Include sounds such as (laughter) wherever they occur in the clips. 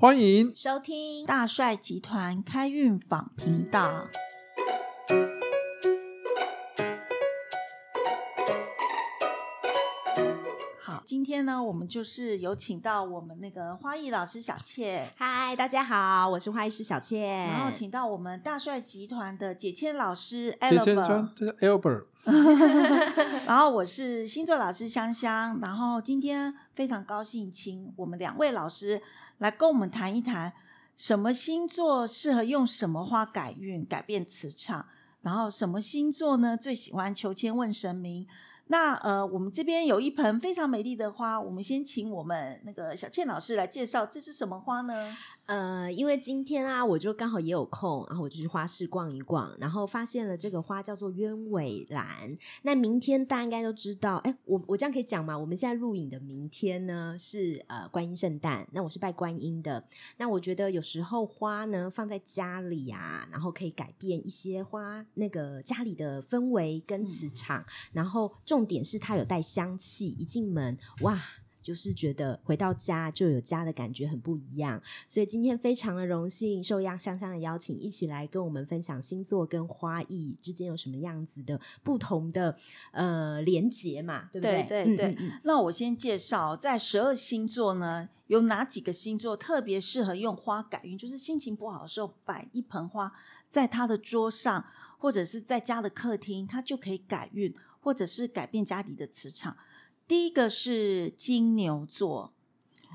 欢迎收听大帅集团开运访频道。天呢，我们就是有请到我们那个花艺老师小倩，嗨，大家好，我是花艺师小倩。然后请到我们大帅集团的解签老师杰先 Albert，生，这是 Albert，(laughs) 然后我是星座老师香香，然后今天非常高兴，请我们两位老师来跟我们谈一谈，什么星座适合用什么花改运、改变磁场，然后什么星座呢最喜欢求签问神明。那呃，我们这边有一盆非常美丽的花，我们先请我们那个小倩老师来介绍，这是什么花呢？呃，因为今天啊，我就刚好也有空，然后我就去花市逛一逛，然后发现了这个花叫做鸢尾兰。那明天大家应该都知道，哎，我我这样可以讲吗？我们现在录影的明天呢是呃观音圣诞，那我是拜观音的。那我觉得有时候花呢放在家里啊，然后可以改变一些花那个家里的氛围跟磁场，然后重点是它有带香气，一进门哇。就是觉得回到家就有家的感觉，很不一样。所以今天非常的荣幸，受央香香的邀请，一起来跟我们分享星座跟花艺之间有什么样子的不同的呃连结嘛，对不对对对对嗯嗯嗯那我先介绍，在十二星座呢，有哪几个星座特别适合用花改运？就是心情不好的时候，摆一盆花在他的桌上，或者是在家的客厅，它就可以改运，或者是改变家里的磁场。第一个是金牛座，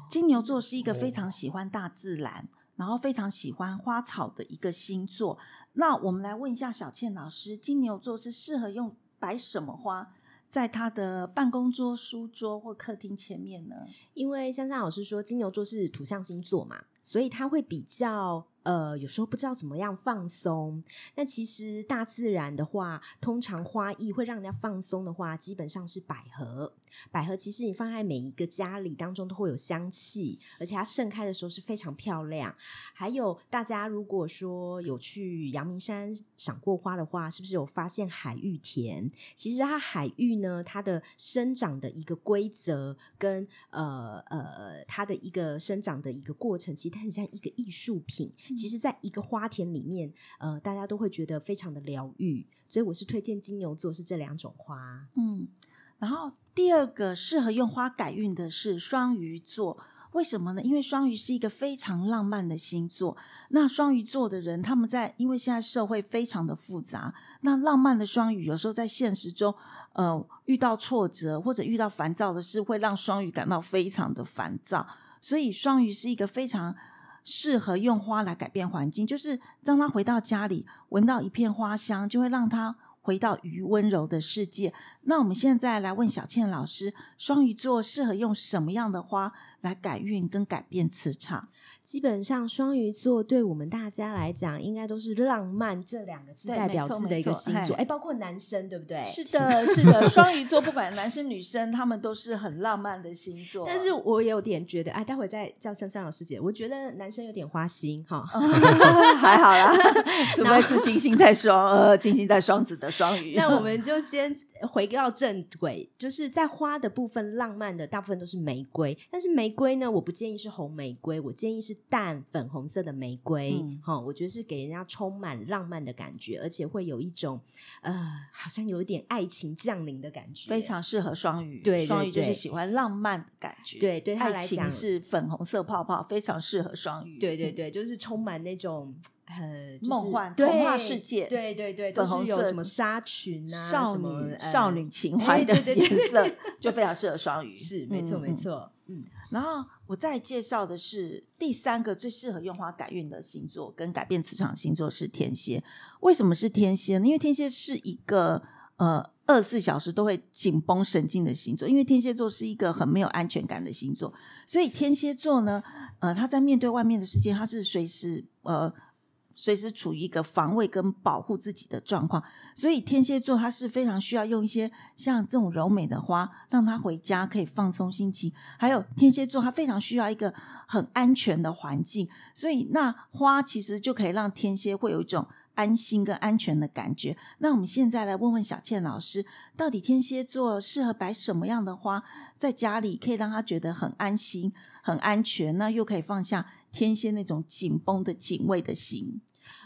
金牛座是一个非常喜欢大自然，然后非常喜欢花草的一个星座。那我们来问一下小倩老师，金牛座是适合用摆什么花在他的办公桌、书桌或客厅前面呢？因为香香老师说金牛座是土象星座嘛，所以他会比较呃，有时候不知道怎么样放松。那其实大自然的话，通常花艺会让人家放松的话，基本上是百合。百合其实你放在每一个家里当中都会有香气，而且它盛开的时候是非常漂亮。还有大家如果说有去阳明山赏过花的话，是不是有发现海芋田？其实它海芋呢，它的生长的一个规则跟呃呃它的一个生长的一个过程，其实它很像一个艺术品。其实，在一个花田里面，呃，大家都会觉得非常的疗愈。所以我是推荐金牛座是这两种花。嗯，然后第二个适合用花改运的是双鱼座。为什么呢？因为双鱼是一个非常浪漫的星座。那双鱼座的人，他们在因为现在社会非常的复杂，那浪漫的双鱼有时候在现实中，呃，遇到挫折或者遇到烦躁的事，会让双鱼感到非常的烦躁。所以双鱼是一个非常适合用花来改变环境，就是当他回到家里，闻到一片花香，就会让他回到鱼温柔的世界。那我们现在来问小倩老师，双鱼座适合用什么样的花来改运跟改变磁场？基本上，双鱼座对我们大家来讲，应该都是浪漫这两个字代表字的一个星座。哎，包括男生，对不对？是的，(laughs) 是的，双鱼座不管男生女生，他们都是很浪漫的星座。但是我有点觉得，哎，待会再叫香香老师姐，我觉得男生有点花心哈。(laughs) 还好啦，(laughs) 除非是金星在双呃金星在双子的双鱼。那我们就先回到正轨，就是在花的部分，浪漫的大部分都是玫瑰，但是玫瑰呢，我不建议是红玫瑰，我建议是淡粉红色的玫瑰。嗯哈、我觉得是给人家充满浪漫的感觉，而且会有一种呃，好像有一点爱情降临的感觉，非常适合双鱼，对对双鱼就是喜欢浪漫的感觉，对对他爱来讲情是粉红色泡泡，非常适合双鱼，对对对，就是充满那种呃就是梦幻对童话世界对对对，都粉红色什么纱裙啊，少什么女、呃少女情怀的颜色，就非常适合双鱼。是没错嗯没。错，嗯，然后我再介绍的是第三个最适合用花改运的星座跟改变磁场星座是天蝎。为什么是天蝎呢？因为天蝎是一个呃二十四小时都会紧绷神经的星座，因为天蝎座是一个很没有安全感的星座，所以天蝎座呢，呃，他在面对外面的世界，他是随时呃。随时处于一个防卫跟保护自己的状况，所以天蝎座他是非常需要用一些像这种柔美的花，让他回家可以放松心情。还有天蝎座他非常需要一个很安全的环境，所以那花其实就可以让天蝎会有一种安心跟安全的感觉。那我们现在来问问小倩老师，到底天蝎座适合摆什么样的花，在家里可以让他觉得很安心、很安全，那又可以放下天蝎那种紧绷的警卫的心。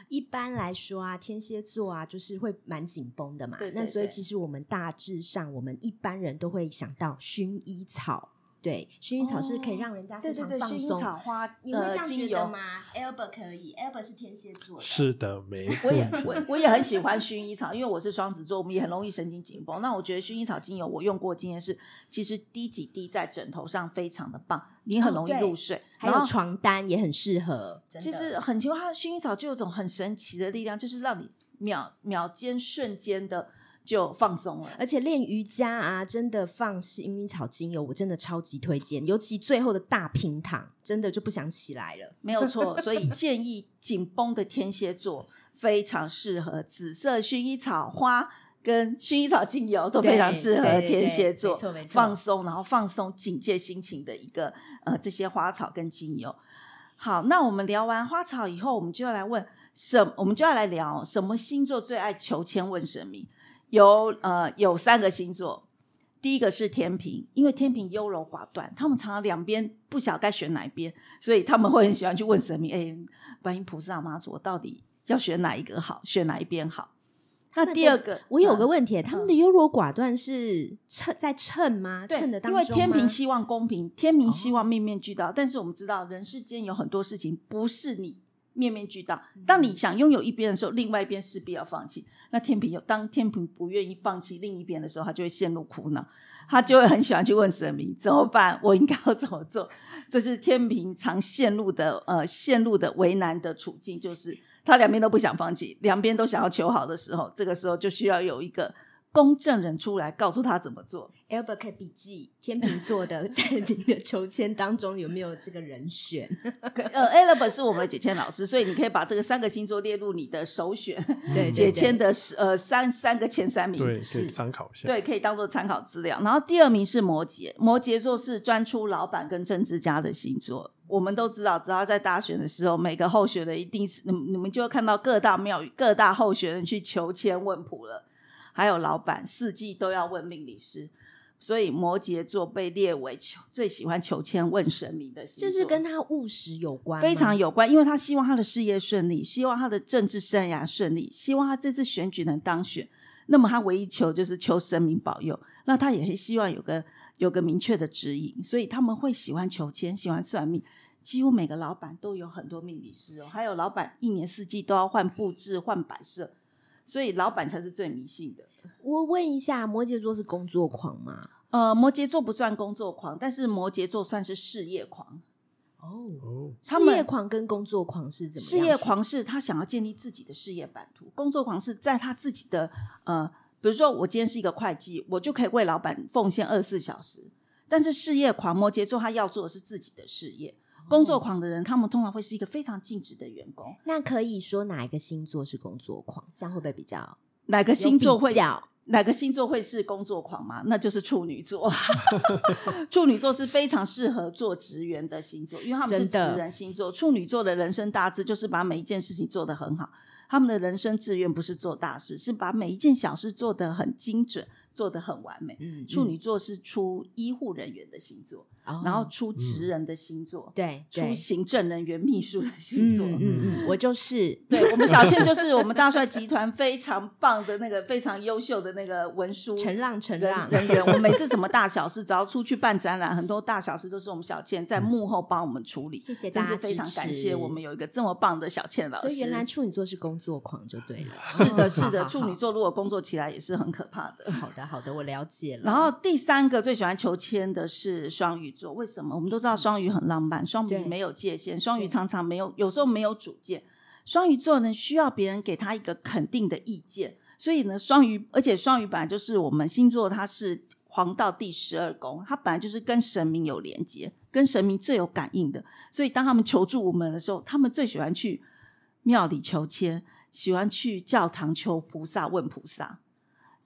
一般来说啊，天蝎座啊，就是会蛮紧绷的嘛。对对那所以其实我们大致上，我们一般人都会想到薰衣草。对，薰衣草是可以让人家非常放薰衣松。草花，你会这样呃精油觉得吗？Albert 可以，Albert 是天蝎座的。是的，没我也问题。我我也很喜欢薰衣草，因为我是双子座，我们也很容易神经紧绷。那我觉得薰衣草精油我用过，经验是其实滴几滴在枕头上非常的棒，你很容易入睡。还有床单也很适合。其实很奇怪，它的薰衣草就有种很神奇的力量，就是让你秒秒间瞬间的就放松了。而且练瑜伽啊，真的放薰衣草精油，我真的超级推荐。尤其最后的大平躺，真的就不想起来了。没有错，所以建议紧绷的天蝎座非常适合紫色薰衣草花跟薰衣草精油都非常适合天蝎座没错没错放松，然后放松警戒心情的一个呃这些花草跟精油。好，那我们聊完花草以后，我们就要来问什，我们就要来聊什么星座最爱求签问神明？有呃有三个星座，第一个是天平，因为天平优柔寡断，他们常常两边不晓得该选哪一边，所以他们会很喜欢去问神明：“哎，观音菩萨妈祖，我到底要选哪一个好？选哪一边好？”那第二个，我有个嗯问题，他们的优柔寡断是称在称吗？对称的当因为天平希望公平，天平希望面面俱到，但是我们知道人世间有很多事情不是你面面俱到。嗯当你想拥有一边的时候，另外一边势必要放弃。那天平有，当天平不愿意放弃另一边的时候，他就会陷入苦恼，他就会很喜欢去问神明怎么办，我应该要怎么做？这是天平常陷入的呃陷入的为难的处境，就是他两边都不想放弃，两边都想要求好的时候，这个时候就需要有一个公证人出来告诉他怎么做。Albert 可以笔记天秤座的，在你的求签当中有没有这个人选？呃 e e e r 是我们的解签老师，所以你可以把这个三个星座列入你的首选 (laughs) 对，解对签的是呃三三个前三名。对，可是以参考一下。对，可以当做参考资料。然后第二名是摩羯，摩羯座是专出老板跟政治家的星座。我们都知道，只要在大选的时候，每个候选人一定是你们你们就会看到各大庙宇、各大候选人去求签问卜了，还有老板四季都要问命理师。所以摩羯座被列为求最喜欢求签问神明的星座，这是跟他务实有关，非常有关，因为他希望他的事业顺利，希望他的政治生涯顺利，希望他这次选举能当选。那么他唯一求就是求神明保佑，那他也是希望有个有个明确的指引，所以他们会喜欢求签，喜欢算命。几乎每个老板都有很多命理师哦，还有老板一年四季都要换布置、换摆设，所以老板才是最迷信的。我问一下，摩羯座是工作狂吗？呃，摩羯座不算工作狂，但是摩羯座算是事业狂。哦，哦，事业狂跟工作狂是怎么样？事业狂是他想要建立自己的事业版图，工作狂是在他自己的呃，比如说我今天是一个会计，我就可以为老板奉献二十四小时。但是事业狂摩羯座他要做的是自己的事业，工作狂的人他们通常会是一个非常尽职的员工。那可以说哪一个星座是工作狂？这样会不会比较哪个星座会比较？哪个星座会是工作狂吗？那就是处女座。(laughs) 处女座是非常适合做职员的星座，因为他们是职人星座。处女座的人生大志就是把每一件事情做得很好。他们的人生志愿不是做大事，是把每一件小事做得很精准，做的很完美。嗯处女座是出医护人员的星座，哦然后出职人的星座，对对出行政人员、秘书的星座。嗯嗯嗯，我就是对我们小倩就是我们大帅集团非常棒的那个非常优秀的那个文书承让承人让。人员。我每次什么大小事，只要出去办展览，很多大小事都是我们小倩在幕后帮我们处理。谢谢大家是非常感谢我们有一个这么棒的小倩老师。所以原来处女座是工作狂就对了。是的，(laughs) 是的，处女座如果工作起来也是很可怕的。好的好的，我了解了。然后第三个最喜欢求签的是双鱼座，为什么？我们都知道双鱼很浪漫，双鱼没有界限，双鱼常常没有，有时候没有主见。双鱼座呢，需要别人给他一个肯定的意见，所以呢，双鱼，而且双鱼本来就是我们星座，它是黄道第十二宫，它本来就是跟神明有连接，跟神明最有感应的。所以当他们求助我们的时候，他们最喜欢去庙里求签，喜欢去教堂求菩萨问菩萨，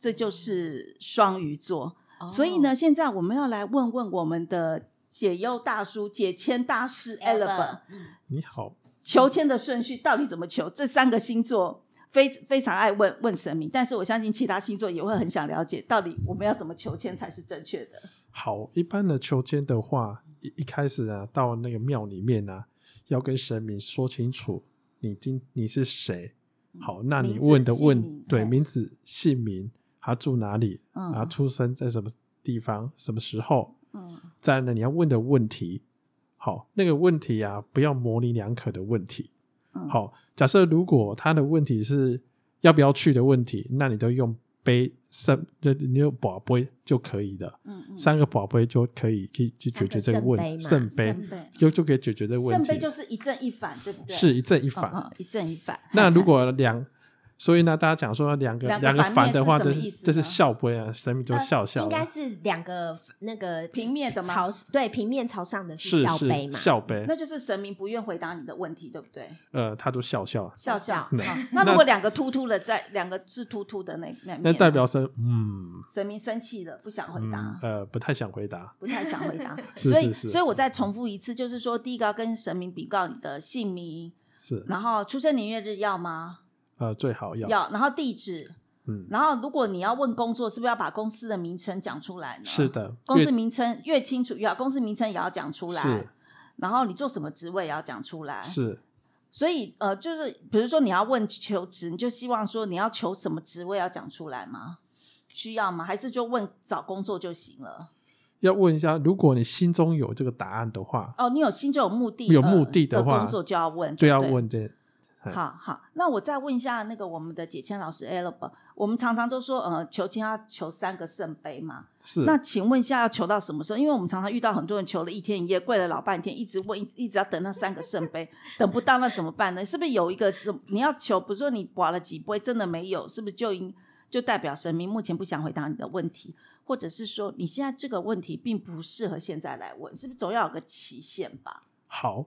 这就是双鱼座。哦所以呢，现在我们要来问问我们的解忧大叔、解签大师 Eleven，你好，求签的顺序到底怎么求？这三个星座非非常爱问问神明，但是我相信其他星座也会很想了解，到底我们要怎么求签才是正确的。好，一般的求签的话，一一开始啊，到那个庙里面啊，要跟神明说清楚你今你是谁。好，那你问的问对哎名字、姓名，他住哪里，嗯啊，出生在什么地方，什么时候，嗯再呢，你要问的问题，好，那个问题啊，不要模棱两可的问题。嗯好，假设如果他的问题是要不要去的问题，那你都用杯圣，就你有宝杯就可以的，嗯嗯，三个宝杯就可以去去解决这个问圣圣杯，就就可以解决这个问题圣杯，就是一正一反，对不对？是一正一嗯反。嗯一正一反。那如果两，所以呢，大家讲说两个两个反的话，是什这是这是么意思呢？笑杯啊，神明就呃笑笑了，应该是两个那个平面朝对平面朝上的是是笑杯嘛？笑杯，那就是神明不愿回答你的问题，对不对？呃，他都笑笑，笑笑。那如果两个突突的在两个是突突的那那，那代表是嗯。神明生气了，不想回答。嗯呃不太想回答，不太想回答，(laughs) 所以是是。所以我再重复一次，就是说，第一个要跟神明禀告你的姓名，是。然后出生年月日要吗？呃最好要要，然后地址，嗯然后如果你要问工作，是不是要把公司的名称讲出来呢？是，的，公司名称越清楚越好，公司名称也要讲出来，然后你做什么职位也要讲出来，是所以呃，就是比如说你要问求职，你就希望说你要求什么职位要讲出来吗？需要吗？还是就问找工作就行了？要问一下，如果你心中有这个答案的话，哦，你有心中有目的，有目的的的话工作就要问，就要问这哎好好，那我再问一下那个我们的解签老师 a l b 我们常常都说，呃，求签要求三个圣杯嘛。是那请问一下，要求到什么时候？因为我们常常遇到很多人求了一天一夜，跪了老半天，一直问，一直一直要等那三个圣杯，等不到那怎么办呢？是不是有一个是你要求，比如说你刮了几杯，真的没有，是不是就应就代表神明目前不想回答你的问题，或者是说你现在这个问题并不适合现在来问，是不是总要有个期限吧？好。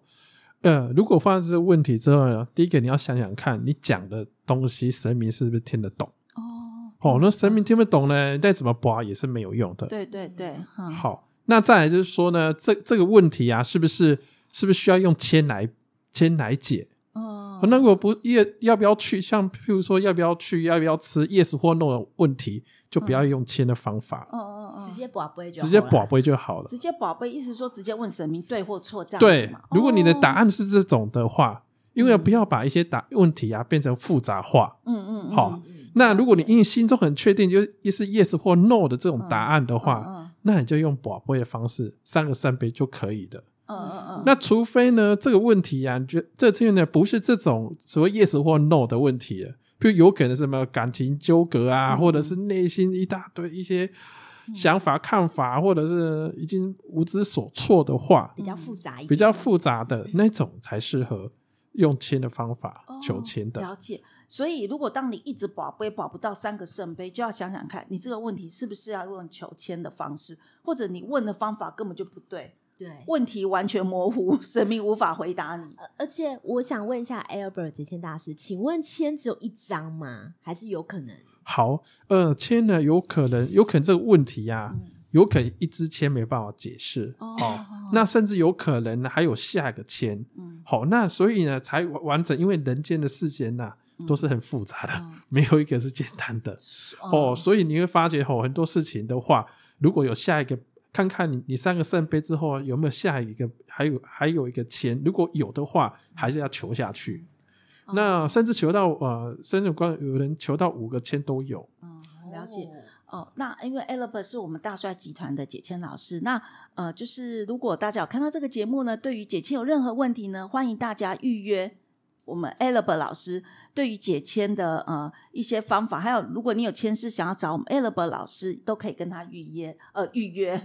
呃，如果发现这个问题之后呢，第一个你要想想看，你讲的东西神明是不是听得懂？哦，哦，那神明听不懂呢，再怎么拔也是没有用的。对对对，嗯，好，那再来就是说呢，这这个问题啊，是不是是不是需要用签来签来解？哦，那如果不要要不要去，像譬如说要不要去，要不要吃 yes 或 no 的问题，就不要用签的方法，嗯嗯嗯，直接宝贝就直接好了宝贝就好了。直接宝贝，意思说直接问神明对或错这样对如果你的答哦，案是这种的话，因为不要把一些答问题啊变成复杂化。嗯嗯嗯，好，那如果你因为心中很确定，就也是 yes 或 no 的这种答案的话，嗯那你就用宝贝的方式，三个三杯就可以的。嗯嗯嗯，那除非呢，这个问题啊，你觉得这这呢不是这种所谓 yes 或 no 的问题了，比如有可能是什么感情纠葛啊，嗯或者是内心一大堆一些想法、看法，或者是已经无知所措的话，比较复杂一点，比较复杂的那种才适合用签的方法哦求签的。了解。所以，如果当你一直保杯保不到三个圣杯，就要想想看，你这个问题是不是要用求签的方式，或者你问的方法根本就不对，对。问题完全模糊，(laughs) 神明无法回答你。而且我想问一下 Albert 解签大师，请问签只有一张吗？还是有可能？好，呃，签呢有可能有可能这个问题呀、有可能一支签没办法解释哦那甚至有可能呢还有下一个签。嗯好，那所以呢才完完整，因为人间的世间呐、都是很复杂的，没有一个是简单的哦。所以你会发觉哦，很多事情的话，如果有下一个，看看你你三个圣杯之后有没有下一个，还有还有一个签，如果有的话，还是要求下去。那甚至求到呃，甚至光有人求到五个签都有。嗯了解。哦，那因为 Albert 是我们大帅集团的解签老师，那呃，就是如果大家有看到这个节目呢，对于解签有任何问题呢，欢迎大家预约我们 Albert 老师对于解签的呃一些方法，还有如果你有签师想要找我们 Albert 老师，都可以跟他预约呃预约，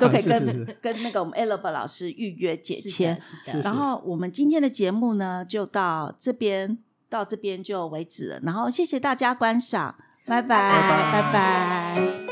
都可以跟是是是。(laughs) 跟那个我们 Albert 老师预约解是签然后我们今天的节目呢，就到这边，到这边就为止了。然后谢谢大家观赏，拜拜，拜拜。拜拜